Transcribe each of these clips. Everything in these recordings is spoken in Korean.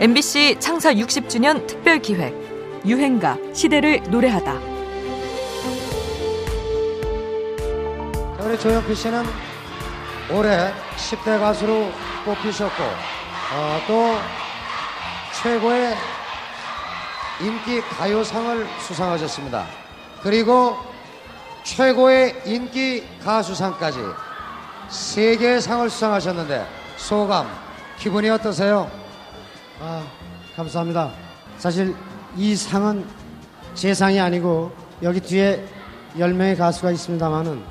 MBC 창사 60주년 특별 기획 유행가 시대를 노래하다. 우리 조영필 씨는 올해 10대 가수로 뽑히셨고 어, 또 최고의 인기 가요상을 수상하셨습니다. 그리고 최고의 인기 가수상까지 세 개의 상을 수상하셨는데 소감, 기분이 어떠세요? 아, 감사합니다. 사실 이 상은 제 상이 아니고 여기 뒤에 10명의 가수가 있습니다만은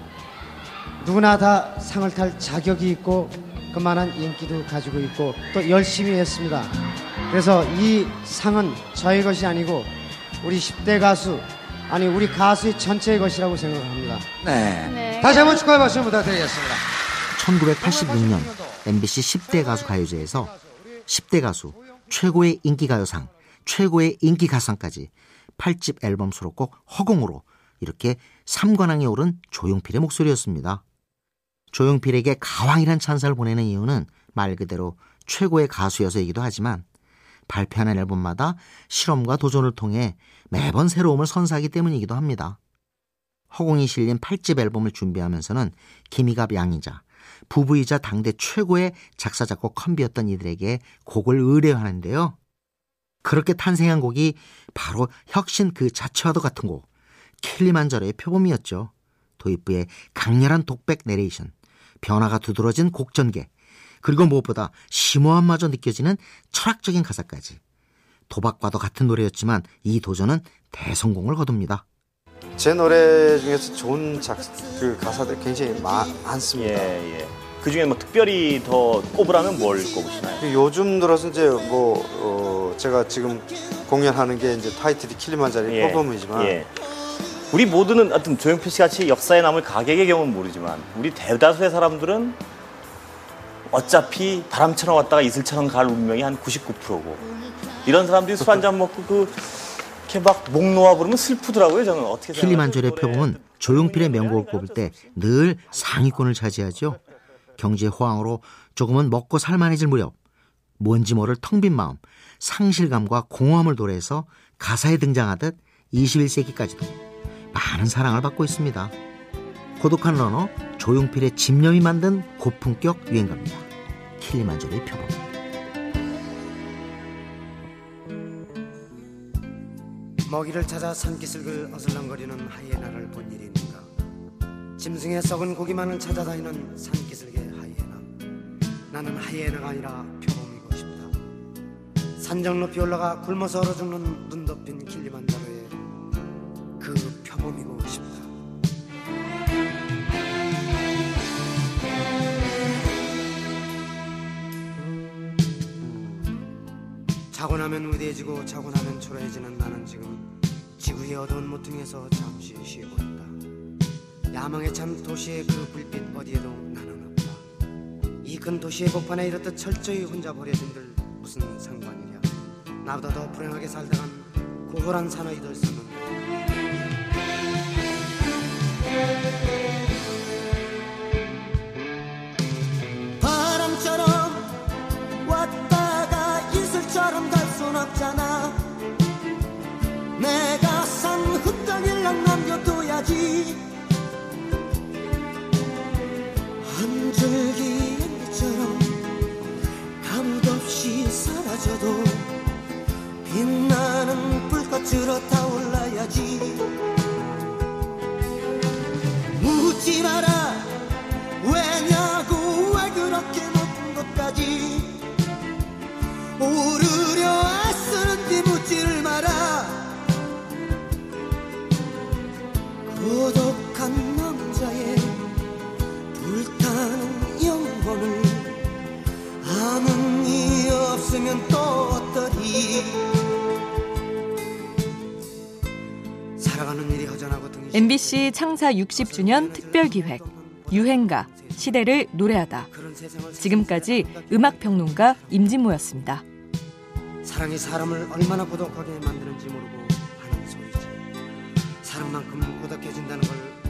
누구나 다 상을 탈 자격이 있고 그만한 인기도 가지고 있고 또 열심히 했습니다. 그래서 이 상은 저의 것이 아니고 우리 10대 가수 아니 우리 가수의 전체의 것이라고 생각합니다. 네. 다시 한번 축하의 말씀 부탁드리겠습니다. 1986년 MBC 10대 가수 가요제에서 10대 가수 최고의 인기 가요상, 최고의 인기 가상까지 8집 앨범 수록곡 허공으로 이렇게 3관왕에 오른 조용필의 목소리였습니다. 조용필에게 가왕이란 찬사를 보내는 이유는 말 그대로 최고의 가수여서이기도 하지만 발표하는 앨범마다 실험과 도전을 통해 매번 새로움을 선사하기 때문이기도 합니다. 허공이 실린 8집 앨범을 준비하면서는 김희갑 양이자 부부이자 당대 최고의 작사 작곡 컴비였던 이들에게 곡을 의뢰하는데요. 그렇게 탄생한 곡이 바로 혁신 그 자체와도 같은 곡 킬리만저로의 표범이었죠. 도입부의 강렬한 독백 내레이션, 변화가 두드러진 곡 전개, 그리고 무엇보다 심오함마저 느껴지는 철학적인 가사까지. 도박과도 같은 노래였지만 이 도전은 대성공을 거둡니다. 제 노래 중에서 좋은 작, 그 가사들 굉장히 마, 많습니다. 예, 예. 그 중에 뭐 특별히 더 꼽으라면 뭘 꼽으시나요? 요즘 들어서 이제 뭐 어, 제가 지금 공연하는 게 이제 타이틀이 킬리만자리 예, 퍼포먼이지만 예. 우리 모두는 어떤 조용필 씨 같이 역사에 남을 가객의 경우는 모르지만 우리 대다수의 사람들은 어차피 바람처럼 왔다가 이슬처럼 갈 운명이 한 99%고 이런 사람들이 술 한 잔 먹고 그 이렇게 막 목 놓아 부르면 슬프더라고요 저는 어떻게 생각하세요? 표범은 조용필의 명곡을 꼽을 때 늘 상위권을 차지하죠. 경제 호황으로 조금은 먹고 살만해질 무렵 뭔지 모를 텅 빈 마음, 상실감과 공허함을 도래해서 가사에 등장하듯 21세기까지도 많은 사랑을 받고 있습니다. 고독한 러너 조용필의 집념이 만든 고품격 유행가입니다. 킬리만자로의 표범. 먹이를 찾아 산기슭을 어슬렁거리는 하이에나를 본 일이 있는가? 짐승의 썩은 고기만을 찾아다니는 산기슭의 하이에나. 나는 하이에나가 아니라 표범이고 싶다. 산정 높이 올라가 굶어서 얼어 죽는 눈 덮인 킬리만자로의 그 표범이고 싶다 자고 나면 위대해지고 자고 나면 초라해지는 나는 지금 지구의 어두운 모퉁이에서 잠시 쉬고 있다. 야망에 찬 도시의 그 불빛 어디에도 나는 없다. 이 큰 도시의 복판에 이렇듯 철저히 혼자 버려진들 무슨 상관이랴. 나보다 더 불행하게 살다간 고골한 사나이도 있었는데. 없잖아. 내가 산 흙덩이랑 남겨둬야지. 한 줄기 연기처럼 아무도 없이 사라져도 빛나는 불꽃으로 타올라야지. 묻지 마라. 왜냐고 왜 그렇게 높은 곳까지 오르려 MBC 창사 60주년 특별 기획 유행가 시대를 노래하다. 지금까지 음악 평론가 임진모였습니다. 사랑이 사람을 얼마나 고독하게 만드는지 모르고 하는 소리지. 사랑만큼 고독해진다는 걸